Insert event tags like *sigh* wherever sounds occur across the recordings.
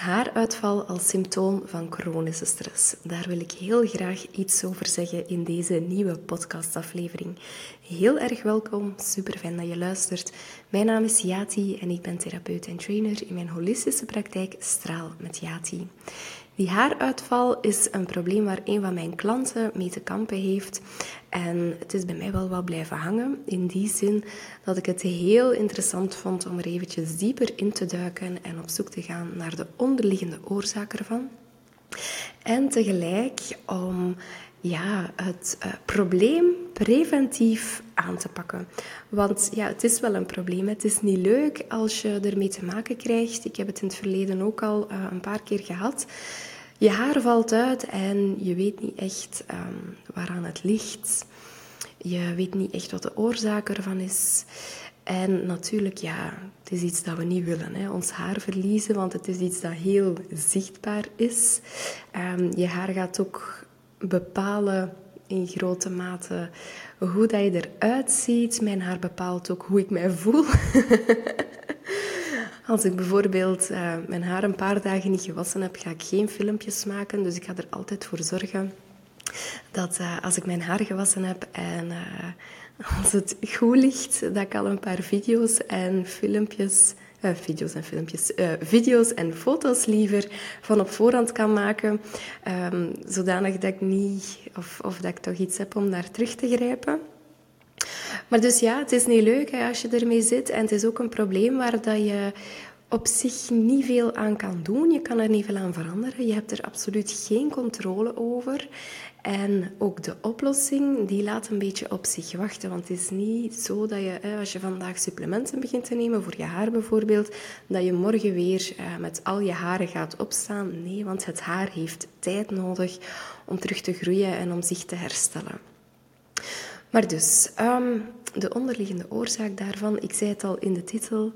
Haaruitval als symptoom van chronische stress. Daar wil ik heel graag iets over zeggen in deze nieuwe podcastaflevering. Heel erg welkom, super fijn dat je luistert. Mijn naam is Yati en ik ben therapeut en trainer in mijn holistische praktijk Straal met Yati. Die haaruitval is een probleem waar een van mijn klanten mee te kampen heeft. En het is bij mij wel wat blijven hangen. In die zin dat ik het heel interessant vond om er eventjes dieper in te duiken en op zoek te gaan naar de onderliggende oorzaak ervan. En tegelijk om ja, het uh, probleem preventief aan te pakken. Want ja, het is wel een probleem. Het is niet leuk als je ermee te maken krijgt. Ik heb het in het verleden ook al uh, een paar keer gehad. Je haar valt uit en je weet niet echt um, waaraan het ligt. Je weet niet echt wat de oorzaak ervan is. En natuurlijk, ja, het is iets dat we niet willen. Hè. Ons haar verliezen, want het is iets dat heel zichtbaar is. Um, je haar gaat ook bepalen in grote mate hoe dat je eruit ziet. Mijn haar bepaalt ook hoe ik mij voel. *laughs* Als ik bijvoorbeeld uh, mijn haar een paar dagen niet gewassen heb, ga ik geen filmpjes maken. Dus ik ga er altijd voor zorgen dat uh, als ik mijn haar gewassen heb en uh, als het goed ligt, dat ik al een paar video's en filmpjes video's en filmpjes, video's en foto's liever van op voorhand kan maken, um, zodanig dat ik niet, of, of dat ik toch iets heb om naar terug te grijpen. Maar dus ja, het is niet leuk hè, als je ermee zit en het is ook een probleem waar dat je op zich niet veel aan kan doen. Je kan er niet veel aan veranderen. Je hebt er absoluut geen controle over. En ook de oplossing, die laat een beetje op zich wachten. Want het is niet zo dat je, als je vandaag supplementen begint te nemen, voor je haar bijvoorbeeld, dat je morgen weer eh, met al je haren gaat opstaan. Nee, want het haar heeft tijd nodig om terug te groeien en om zich te herstellen. Maar dus, um, de onderliggende oorzaak daarvan, ik zei het al in de titel,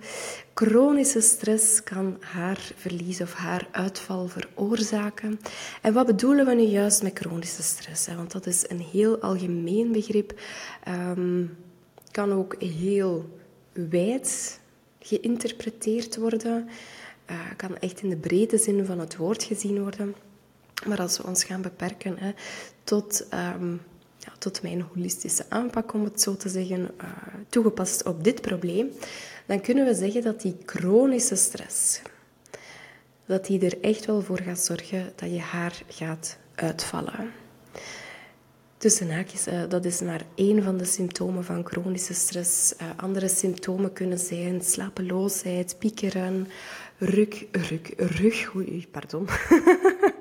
chronische stress kan haarverlies of haaruitval veroorzaken. En wat bedoelen we nu juist met chronische stress? Want dat is een heel algemeen begrip, um, kan ook heel wijd geïnterpreteerd worden, uh, kan echt in de brede zin van het woord gezien worden. Maar als we ons gaan beperken hè, tot um, tot mijn holistische aanpak, om het zo te zeggen, uh, toegepast op dit probleem, dan kunnen we zeggen dat die chronische stress, dat die er echt wel voor gaat zorgen dat je haar gaat uitvallen. Tussen haakjes, uh, dat is maar één van de symptomen van chronische stress. Uh, andere symptomen kunnen zijn slapeloosheid, piekeren, rug, rug, rug, oei, pardon. *laughs*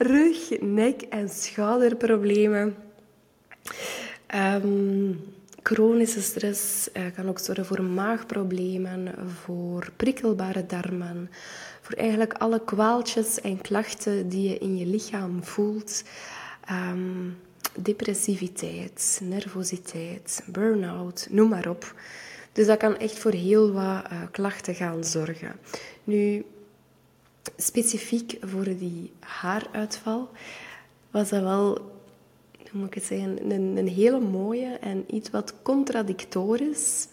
rug, nek en schouderproblemen. Um, chronische stress uh, kan ook zorgen voor maagproblemen, voor prikkelbare darmen, voor eigenlijk alle kwaaltjes en klachten die je in je lichaam voelt. Um, depressiviteit, nervositeit, burn-out, noem maar op. Dus dat kan echt voor heel wat uh, klachten gaan zorgen. Nu, specifiek voor die haaruitval was dat wel, hoe moet ik het zeggen, een, een hele mooie en iets wat contradictorisch.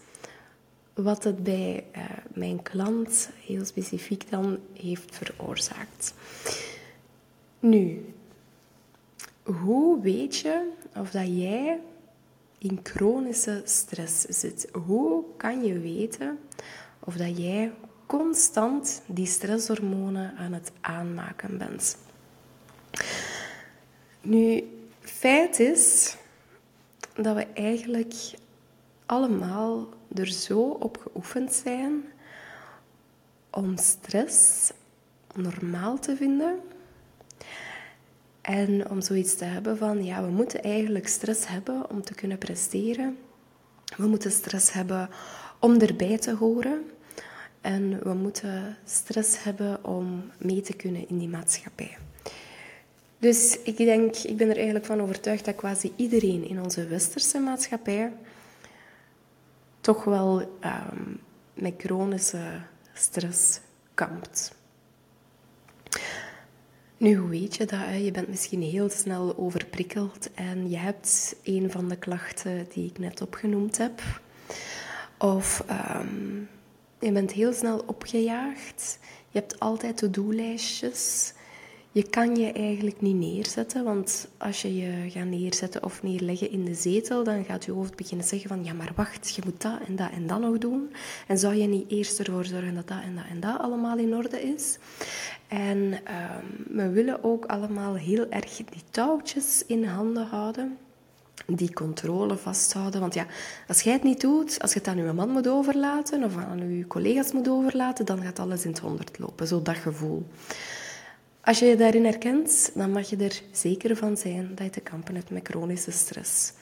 Wat het bij uh, mijn klant heel specifiek dan heeft veroorzaakt. Nu, hoe weet je of dat jij in chronische stress zit? Hoe kan je weten of dat jij constant die stresshormonen aan het aanmaken bent. Nu, feit is dat we eigenlijk allemaal er zo op geoefend zijn om stress normaal te vinden. En om zoiets te hebben van, ja, we moeten eigenlijk stress hebben om te kunnen presteren. We moeten stress hebben om erbij te horen. En we moeten stress hebben om mee te kunnen in die maatschappij. Dus ik denk, ik ben er eigenlijk van overtuigd dat quasi iedereen in onze westerse maatschappij toch wel um, met chronische stress kampt. Nu, hoe weet je dat? Je bent misschien heel snel overprikkeld en je hebt een van de klachten die ik net opgenoemd heb. Of um, Je bent heel snel opgejaagd. Je hebt altijd to-do-lijstjes. Je kan je eigenlijk niet neerzetten, want als je je gaat neerzetten of neerleggen in de zetel, dan gaat je hoofd beginnen zeggen van ja, maar wacht, je moet dat en dat en dat nog doen. En zou je niet eerst ervoor zorgen dat dat en dat en dat allemaal in orde is? En ehm, we willen ook allemaal heel erg die touwtjes in handen houden die controle vasthouden. Want ja, als jij het niet doet, als je het aan je man moet overlaten of aan je collega's moet overlaten, dan gaat alles in het honderd lopen. Zo dat gevoel. Als je je daarin herkent, dan mag je er zeker van zijn dat je te kampen hebt met chronische stress.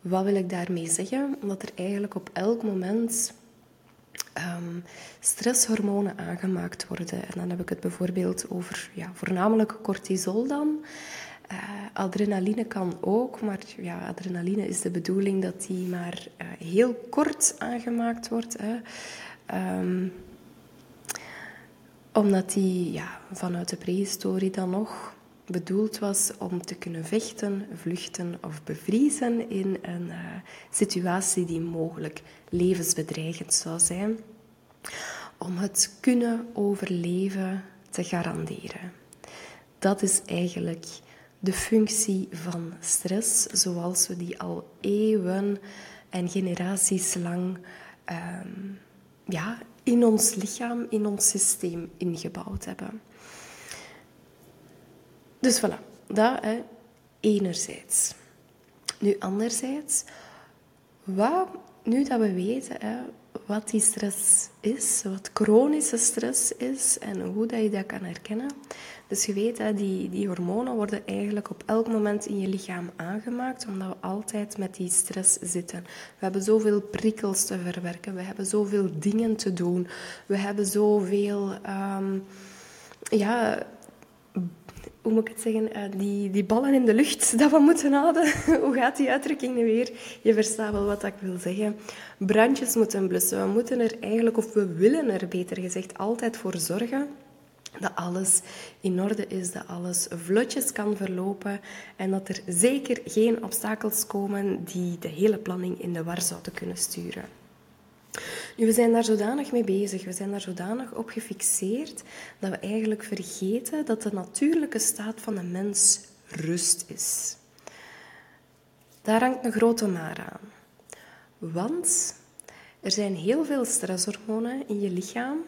Wat wil ik daarmee zeggen? Dat er eigenlijk op elk moment um, stresshormonen aangemaakt worden. En dan heb ik het bijvoorbeeld over ja, voornamelijk cortisol dan. Uh, adrenaline kan ook, maar ja, adrenaline is de bedoeling dat die maar uh, heel kort aangemaakt wordt. Hè. Um, omdat die ja, vanuit de prehistorie dan nog bedoeld was om te kunnen vechten, vluchten of bevriezen in een uh, situatie die mogelijk levensbedreigend zou zijn. Om het kunnen overleven te garanderen. Dat is eigenlijk de functie van stress, zoals we die al eeuwen en generaties lang um, ja, in ons lichaam, in ons systeem ingebouwd hebben. Dus voilà, dat hè, enerzijds. Nu anderzijds, wat, nu dat we weten hè, wat die stress is, wat chronische stress is en hoe dat je dat kan herkennen. Dus je weet, hè, die, die hormonen worden eigenlijk op elk moment in je lichaam aangemaakt, omdat we altijd met die stress zitten. We hebben zoveel prikkels te verwerken, we hebben zoveel dingen te doen, we hebben zoveel... Um, ja, hoe moet ik het zeggen, uh, die, die ballen in de lucht *laughs* dat we moeten houden. *laughs* hoe gaat die uitdrukking nu weer? Je verstaat wel wat ik wil zeggen. Brandjes moeten blussen. We moeten er eigenlijk, of we willen er beter gezegd, altijd voor zorgen dat alles in orde is, dat alles vlotjes kan verlopen en dat er zeker geen obstakels komen die de hele planning in de war zouden kunnen sturen. Nu, we zijn daar zodanig mee bezig, we zijn daar zodanig op gefixeerd dat we eigenlijk vergeten dat de natuurlijke staat van de mens rust is. Daar hangt een grote maar aan. Want er zijn heel veel stresshormonen in je lichaam,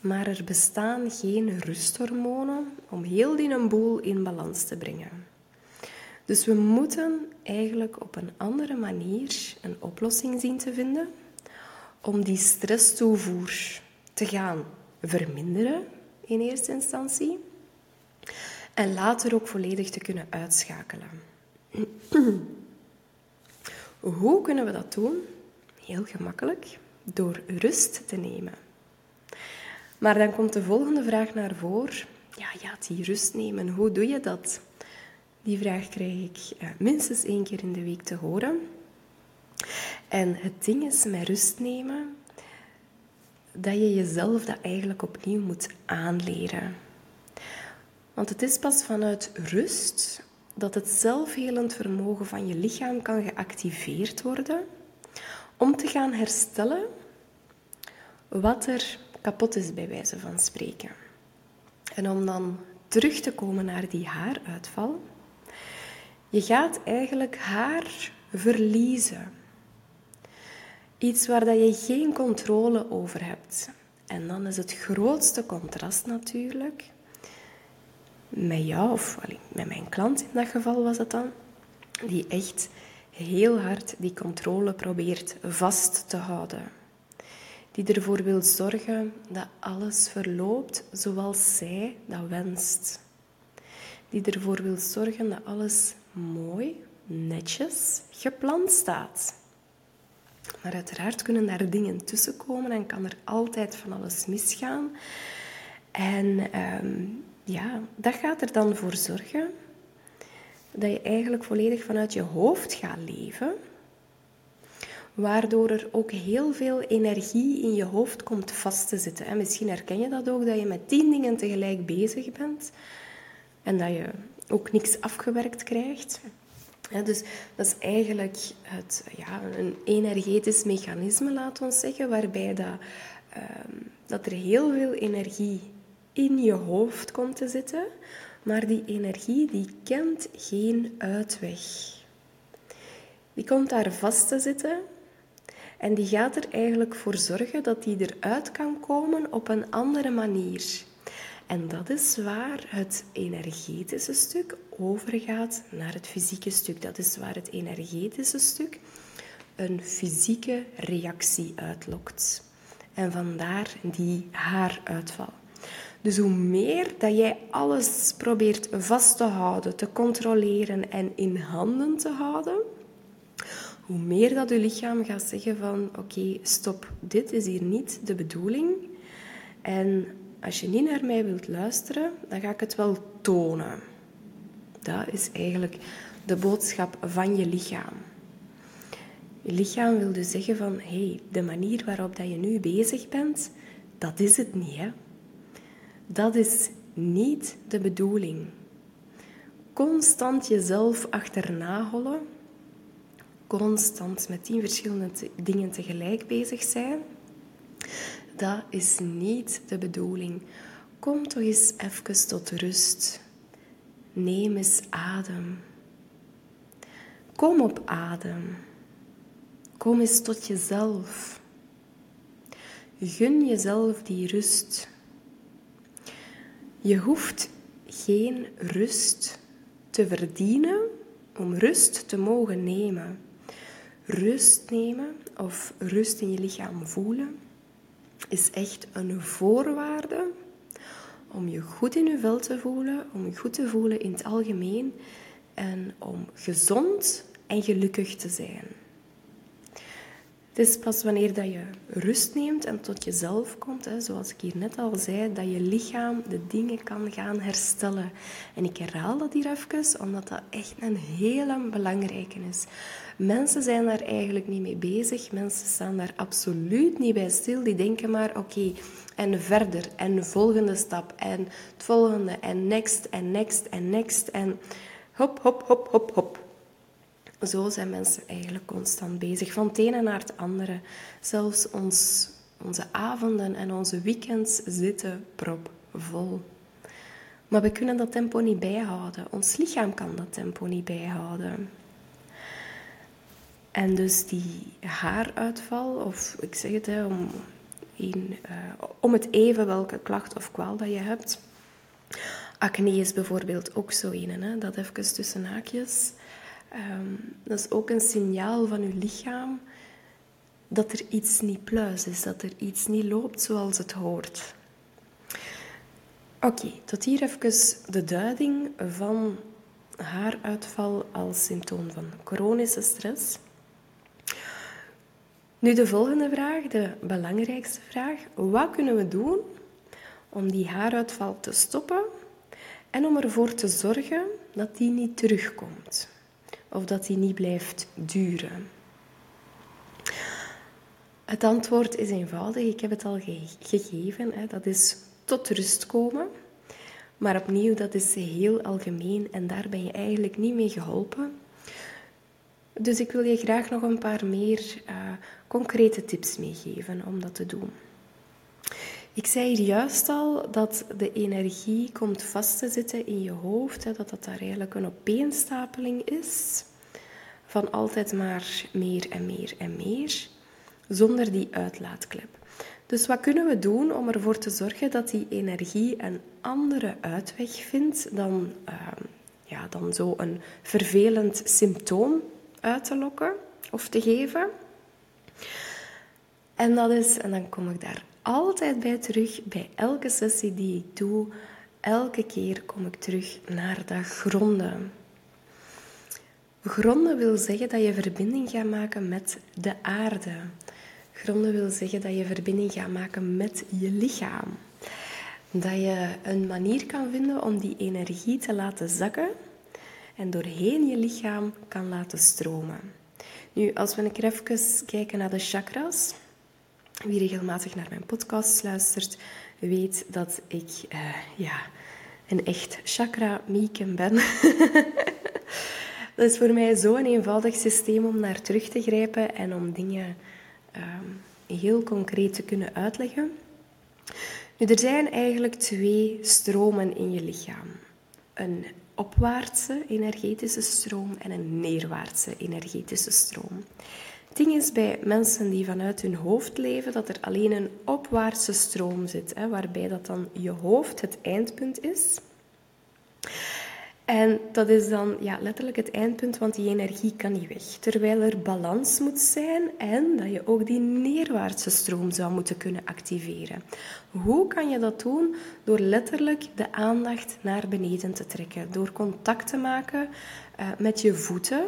maar er bestaan geen rusthormonen om heel die boel in balans te brengen. Dus we moeten eigenlijk op een andere manier een oplossing zien te vinden om die stresstoevoer te gaan verminderen in eerste instantie en later ook volledig te kunnen uitschakelen. *clears throat* Hoe kunnen we dat doen? Heel gemakkelijk, door rust te nemen. Maar dan komt de volgende vraag naar voren. Ja, ja, die rust nemen, hoe doe je dat? Die vraag krijg ik eh, minstens één keer in de week te horen. En het ding is met rust nemen, dat je jezelf dat eigenlijk opnieuw moet aanleren. Want het is pas vanuit rust dat het zelfhelend vermogen van je lichaam kan geactiveerd worden om te gaan herstellen wat er kapot is, bij wijze van spreken. En om dan terug te komen naar die haaruitval, je gaat eigenlijk haar verliezen. Iets waar dat je geen controle over hebt. En dan is het grootste contrast natuurlijk met jou, of met mijn klant in dat geval was het dan, die echt heel hard die controle probeert vast te houden. Die ervoor wil zorgen dat alles verloopt zoals zij dat wenst. Die ervoor wil zorgen dat alles mooi, netjes gepland staat. Maar uiteraard kunnen daar dingen tussenkomen en kan er altijd van alles misgaan. En ehm, ja, dat gaat er dan voor zorgen dat je eigenlijk volledig vanuit je hoofd gaat leven, waardoor er ook heel veel energie in je hoofd komt vast te zitten. En misschien herken je dat ook, dat je met tien dingen tegelijk bezig bent en dat je ook niks afgewerkt krijgt. Dus dat is eigenlijk het, ja, een energetisch mechanisme, laten we zeggen, waarbij dat, ehm, dat er heel veel energie in je hoofd komt te zitten, maar die energie die kent geen uitweg. Die komt daar vast te zitten en die gaat er eigenlijk voor zorgen dat die eruit kan komen op een andere manier. En dat is waar het energetische stuk overgaat naar het fysieke stuk. Dat is waar het energetische stuk een fysieke reactie uitlokt. En vandaar die haaruitval. Dus hoe meer dat jij alles probeert vast te houden, te controleren en in handen te houden, hoe meer dat je lichaam gaat zeggen van oké, stop, dit is hier niet de bedoeling. En als je niet naar mij wilt luisteren, dan ga ik het wel tonen. Dat is eigenlijk de boodschap van je lichaam. Je lichaam wil dus zeggen van, hé, hey, de manier waarop dat je nu bezig bent, dat is het niet, hè. Dat is niet de bedoeling. Constant jezelf achterna hollen, constant met tien verschillende dingen tegelijk bezig zijn, dat is niet de bedoeling. Kom toch eens even tot rust. Neem eens adem. Kom op adem. Kom eens tot jezelf. Gun jezelf die rust. Je hoeft geen rust te verdienen om rust te mogen nemen. Rust nemen of rust in je lichaam voelen is echt een voorwaarde om je goed in je vel te voelen, om je goed te voelen in het algemeen en om gezond en gelukkig te zijn. Is pas wanneer dat je rust neemt en tot jezelf komt, hè, zoals ik hier net al zei, dat je lichaam de dingen kan gaan herstellen. En ik herhaal dat hier even, omdat dat echt een hele belangrijke is. Mensen zijn daar eigenlijk niet mee bezig. Mensen staan daar absoluut niet bij stil. Die denken maar, oké, en verder, en de volgende stap, en het volgende, en next, en next, en next, en hop, hop, hop, hop, hop. Zo zijn mensen eigenlijk constant bezig, van het ene naar het andere. Zelfs ons, onze avonden en onze weekends zitten propvol. Maar we kunnen dat tempo niet bijhouden. Ons lichaam kan dat tempo niet bijhouden. En dus die haaruitval, of ik zeg het hè, om, uh, om het even welke klacht of kwaal dat je hebt. Acne is bijvoorbeeld ook zo een, hè, dat even tussen haakjes. Um, dat is ook een signaal van je lichaam dat er iets niet pluis is, dat er iets niet loopt zoals het hoort. Oké, tot hier even de duiding van haaruitval als symptoom van chronische stress. Nu de volgende vraag, de belangrijkste vraag. Wat kunnen we doen om die haaruitval te stoppen en om ervoor te zorgen dat die niet terugkomt of dat die niet blijft duren? Het antwoord is eenvoudig, ik heb het al gegeven. Hè. Dat is tot rust komen. Maar opnieuw, dat is heel algemeen en daar ben je eigenlijk niet mee geholpen. Dus ik wil je graag nog een paar meer uh, concrete tips meegeven om dat te doen. Ik zei hier juist al dat de energie komt vast te zitten in je hoofd, hè, dat dat daar eigenlijk een opeenstapeling is van altijd maar meer en meer en meer, zonder die uitlaatklep. Dus wat kunnen we doen om ervoor te zorgen dat die energie een andere uitweg vindt dan, uh, ja, dan zo een vervelend symptoom uit te lokken of te geven? En dat is, en dan kom ik daar altijd bij terug, bij elke sessie die ik doe, elke keer kom ik terug naar dat gronden. Gronden wil zeggen dat je verbinding gaat maken met de aarde. Gronden wil zeggen dat je verbinding gaat maken met je lichaam. Dat je een manier kan vinden om die energie te laten zakken en doorheen je lichaam kan laten stromen. Nu, als we een keer even kijken naar de chakras, wie regelmatig naar mijn podcast luistert, weet dat ik uh, ja, een echt chakra-mieken ben. *laughs* Dat is voor mij zo'n eenvoudig systeem om naar terug te grijpen en om dingen um, heel concreet te kunnen uitleggen. Nu, er zijn eigenlijk twee stromen in je lichaam. Een opwaartse energetische stroom en een neerwaartse energetische stroom. Het ding is bij mensen die vanuit hun hoofd leven dat er alleen een opwaartse stroom zit, hè, waarbij dat dan je hoofd het eindpunt is. En dat is dan ja, letterlijk het eindpunt, want die energie kan niet weg. Terwijl er balans moet zijn en dat je ook die neerwaartse stroom zou moeten kunnen activeren. Hoe kan je dat doen? Door letterlijk de aandacht naar beneden te trekken. Door contact te maken uh, met je voeten.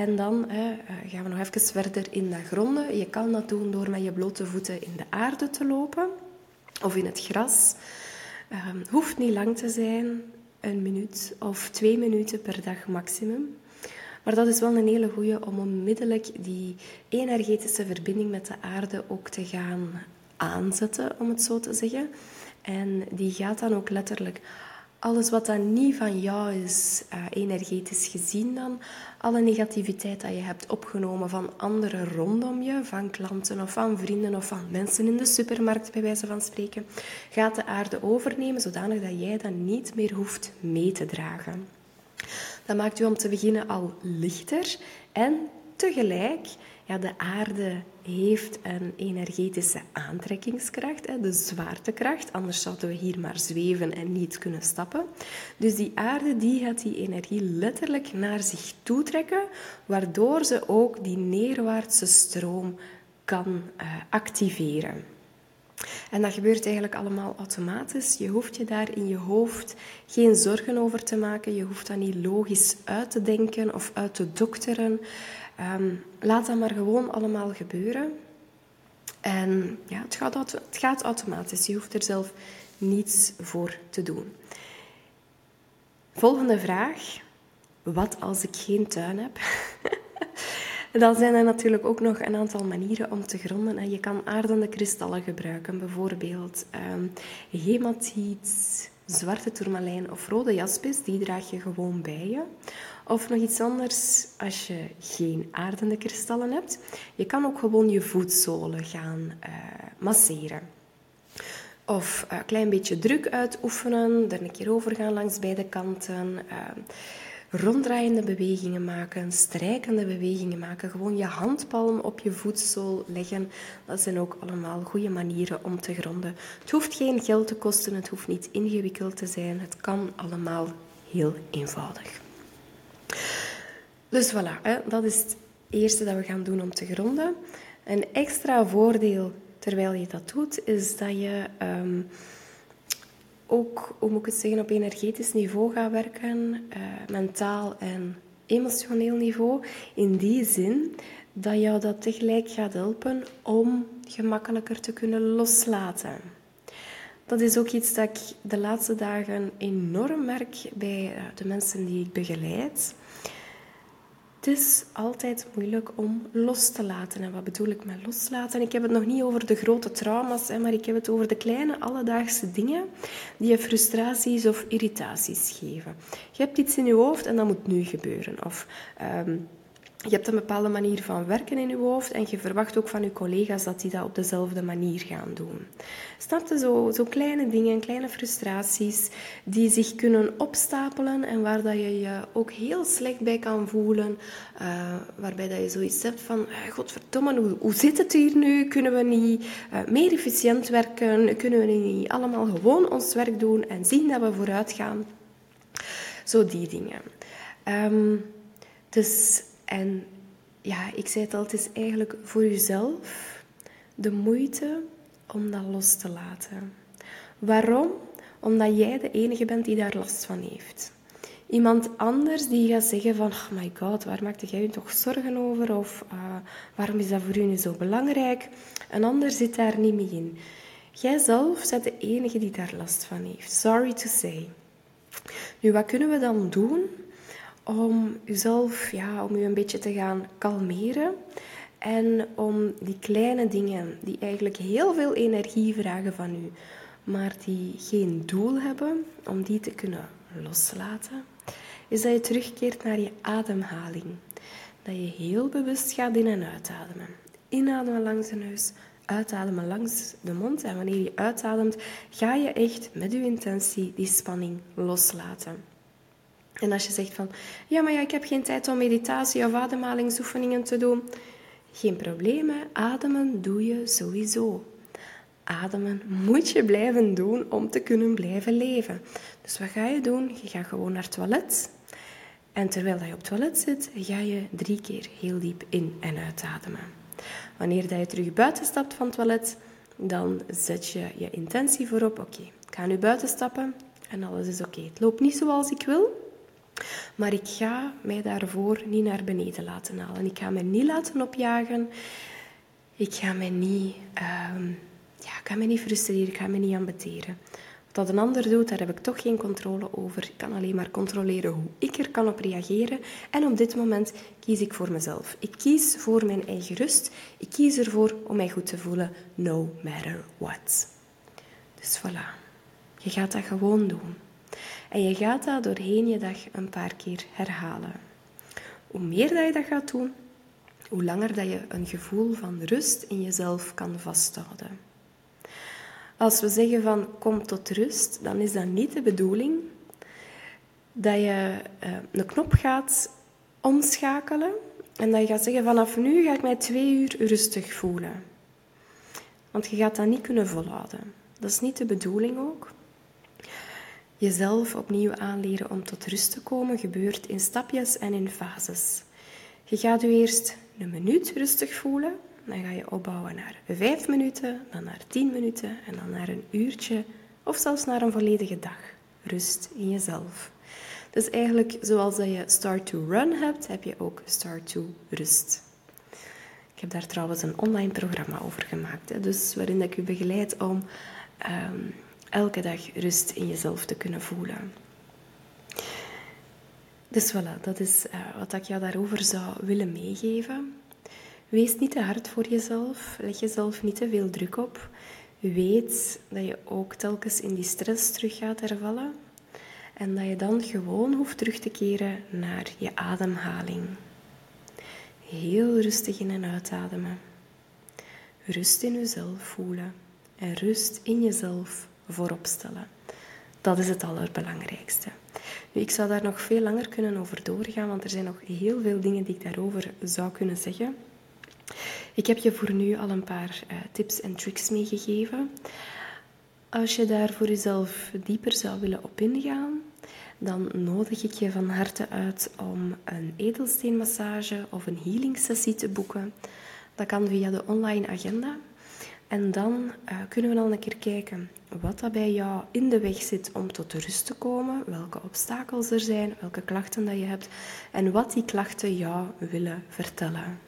En dan uh, gaan we nog even verder in dat gronden. Je kan dat doen door met je blote voeten in de aarde te lopen of in het gras. Uh, hoeft niet lang te zijn een minuut of twee minuten per dag maximum. Maar dat is wel een hele goede om onmiddellijk die energetische verbinding met de aarde ook te gaan aanzetten, om het zo te zeggen. En die gaat dan ook letterlijk alles wat dan niet van jou is, uh, energetisch gezien dan, alle negativiteit dat je hebt opgenomen van anderen rondom je, van klanten of van vrienden of van mensen in de supermarkt, bij wijze van spreken, gaat de aarde overnemen zodanig dat jij dat niet meer hoeft mee te dragen. Dat maakt u om te beginnen al lichter en tegelijk ja, de aarde heeft een energetische aantrekkingskracht, de zwaartekracht. Anders zouden we hier maar zweven en niet kunnen stappen. Dus die aarde die gaat die energie letterlijk naar zich toe trekken, waardoor ze ook die neerwaartse stroom kan uh, activeren. En dat gebeurt eigenlijk allemaal automatisch. Je hoeft je daar in je hoofd geen zorgen over te maken. Je hoeft dat niet logisch uit te denken of uit te dokteren. Um, laat dat maar gewoon allemaal gebeuren. En ja, het gaat, het gaat automatisch. Je hoeft er zelf niets voor te doen. Volgende vraag. Wat als ik geen tuin heb? *laughs* Dan zijn er natuurlijk ook nog een aantal manieren om te gronden. Je kan aardende kristallen gebruiken, bijvoorbeeld um, hematiet, zwarte tourmalijn of rode jaspis. Die draag je gewoon bij je. Of nog iets anders als je geen aardende kristallen hebt. Je kan ook gewoon je voetzolen gaan uh, masseren. Of een klein beetje druk uitoefenen, er een keer over gaan langs beide kanten. Uh, ronddraaiende bewegingen maken, strijkende bewegingen maken. Gewoon je handpalm op je voetzool leggen. Dat zijn ook allemaal goede manieren om te gronden. Het hoeft geen geld te kosten, het hoeft niet ingewikkeld te zijn. Het kan allemaal heel eenvoudig. Dus voilà, hè, dat is het eerste dat we gaan doen om te gronden. Een extra voordeel terwijl je dat doet, is dat je um, ook, hoe moet ik het zeggen, op energetisch niveau gaat werken, uh, mentaal en emotioneel niveau. In die zin dat jou dat tegelijk gaat helpen om gemakkelijker te kunnen loslaten. Dat is ook iets dat ik de laatste dagen enorm merk bij eh, de mensen die ik begeleid. Het is altijd moeilijk om los te laten. En wat bedoel ik met loslaten? Ik heb het nog niet over de grote trauma's, maar ik heb het over de kleine alledaagse dingen die je frustraties of irritaties geven. Je hebt iets in je hoofd en dat moet nu gebeuren. Of um, je hebt een bepaalde manier van werken in je hoofd en je verwacht ook van je collega's dat die dat op dezelfde manier gaan doen. Snap je? Zo, zo kleine dingen, kleine frustraties die zich kunnen opstapelen en waar dat je je ook heel slecht bij kan voelen. Uh, waarbij dat je zoiets hebt van, uh, godverdomme, hoe, hoe zit het hier nu? Kunnen we niet uh, meer efficiënt werken? Kunnen we niet allemaal gewoon ons werk doen en zien dat we vooruit gaan? Zo die dingen. Um, dus en ja, ik zei het al, het is eigenlijk voor jezelf de moeite om dat los te laten. Waarom? Omdat jij de enige bent die daar last van heeft. Iemand anders die gaat zeggen van, oh my god, waar maakte jij je toch zorgen over? Of uh, waarom is dat voor u nu zo belangrijk? Een ander zit daar niet mee in. Jijzelf bent de enige die daar last van heeft. Sorry to say. Nu, wat kunnen we dan doen? Om jezelf, ja, om je een beetje te gaan kalmeren. En om die kleine dingen die eigenlijk heel veel energie vragen van u, maar die geen doel hebben, om die te kunnen loslaten. is dat je terugkeert naar je ademhaling. Dat je heel bewust gaat in- en uitademen. Inademen langs de neus, uitademen langs de mond. En wanneer je uitademt, ga je echt met je intentie die spanning loslaten. En als je zegt van, ja, maar ja, ik heb geen tijd om meditatie of ademhalingsoefeningen te doen. Geen probleem, ademen doe je sowieso. Ademen moet je blijven doen om te kunnen blijven leven. Dus wat ga je doen? Je gaat gewoon naar het toilet. En terwijl je op het toilet zit, ga je drie keer heel diep in- en uitademen. Wanneer je terug buiten stapt van het toilet, dan zet je je intentie voorop. Oké, ik ga nu buiten stappen en alles is oké. Het loopt niet zoals ik wil, maar ik ga mij daarvoor niet naar beneden laten halen. Ik ga me niet laten opjagen. Ik ga me niet, uh, ja, ik ga me niet frustreren. Ik ga me niet ambeteren. Wat een ander doet, daar heb ik toch geen controle over. Ik kan alleen maar controleren hoe ik er kan op reageren. En op dit moment kies ik voor mezelf. Ik kies voor mijn eigen rust. Ik kies ervoor om mij goed te voelen, no matter what. Dus voilà. Je gaat dat gewoon doen. En je gaat dat doorheen je dag een paar keer herhalen. Hoe meer dat je dat gaat doen, hoe langer dat je een gevoel van rust in jezelf kan vasthouden. Als we zeggen van kom tot rust, dan is dat niet de bedoeling dat je uh, een knop gaat omschakelen en dat je gaat zeggen vanaf nu ga ik mij twee uur rustig voelen. Want je gaat dat niet kunnen volhouden. Dat is niet de bedoeling ook. Jezelf opnieuw aanleren om tot rust te komen gebeurt in stapjes en in fases. Je gaat je eerst een minuut rustig voelen, dan ga je opbouwen naar vijf minuten, dan naar tien minuten en dan naar een uurtje of zelfs naar een volledige dag. Rust in jezelf. Dus eigenlijk zoals dat je start to run hebt, heb je ook start to rust. Ik heb daar trouwens een online programma over gemaakt, dus waarin ik u begeleid om um, elke dag rust in jezelf te kunnen voelen. Dus voilà, dat is uh, wat ik jou daarover zou willen meegeven. Wees niet te hard voor jezelf, leg jezelf niet te veel druk op. Weet dat je ook telkens in die stress terug gaat hervallen en dat je dan gewoon hoeft terug te keren naar je ademhaling. Heel rustig in en uitademen. Rust in jezelf voelen en rust in jezelf voorop stellen. Dat is het allerbelangrijkste. Nu, ik zou daar nog veel langer kunnen over doorgaan, want er zijn nog heel veel dingen die ik daarover zou kunnen zeggen. Ik heb je voor nu al een paar uh, tips en tricks meegegeven. Als je daar voor jezelf dieper zou willen op ingaan, dan nodig ik je van harte uit om een edelsteenmassage of een healing sessie te boeken. Dat kan via de online agenda. En dan uh, kunnen we dan een keer kijken wat dat bij jou in de weg zit om tot rust te komen, welke obstakels er zijn, welke klachten dat je hebt en wat die klachten jou willen vertellen.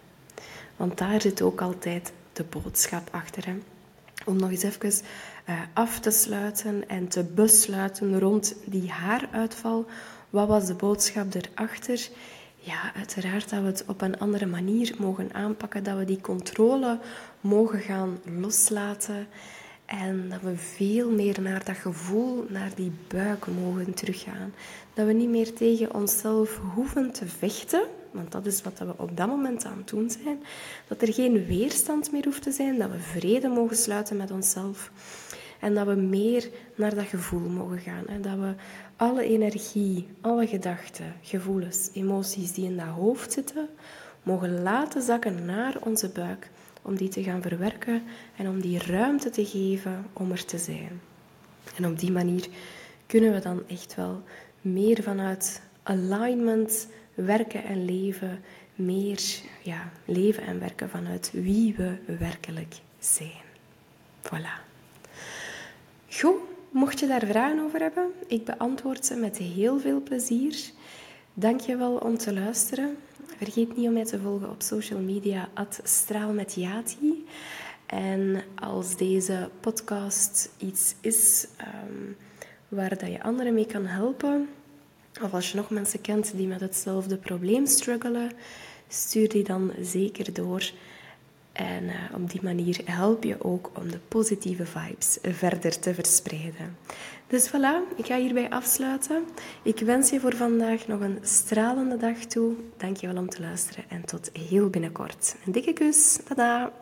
Want daar zit ook altijd de boodschap achter. Om nog eens even uh, af te sluiten en te besluiten rond die haaruitval. Wat was de boodschap erachter? Ja, uiteraard dat we het op een andere manier mogen aanpakken, dat we die controle mogen gaan loslaten en dat we veel meer naar dat gevoel, naar die buik mogen teruggaan. Dat we niet meer tegen onszelf hoeven te vechten, want dat is wat we op dat moment aan het doen zijn. Dat er geen weerstand meer hoeft te zijn, dat we vrede mogen sluiten met onszelf. En dat we meer naar dat gevoel mogen gaan. En dat we alle energie, alle gedachten, gevoelens, emoties die in dat hoofd zitten, mogen laten zakken naar onze buik. Om die te gaan verwerken en om die ruimte te geven om er te zijn. En op die manier kunnen we dan echt wel meer vanuit alignment werken en leven. Meer ja, leven en werken vanuit wie we werkelijk zijn. Voilà. Goed, mocht je daar vragen over hebben, ik beantwoord ze met heel veel plezier. Dank je wel om te luisteren. Vergeet niet om mij te volgen op social media, straalmetjati. En als deze podcast iets is um, waar dat je anderen mee kan helpen, of als je nog mensen kent die met hetzelfde probleem struggelen, stuur die dan zeker door. En uh, op die manier help je ook om de positieve vibes verder te verspreiden. Dus voilà, ik ga hierbij afsluiten. Ik wens je voor vandaag nog een stralende dag toe. Dank je wel om te luisteren en tot heel binnenkort. Een dikke kus. Tada!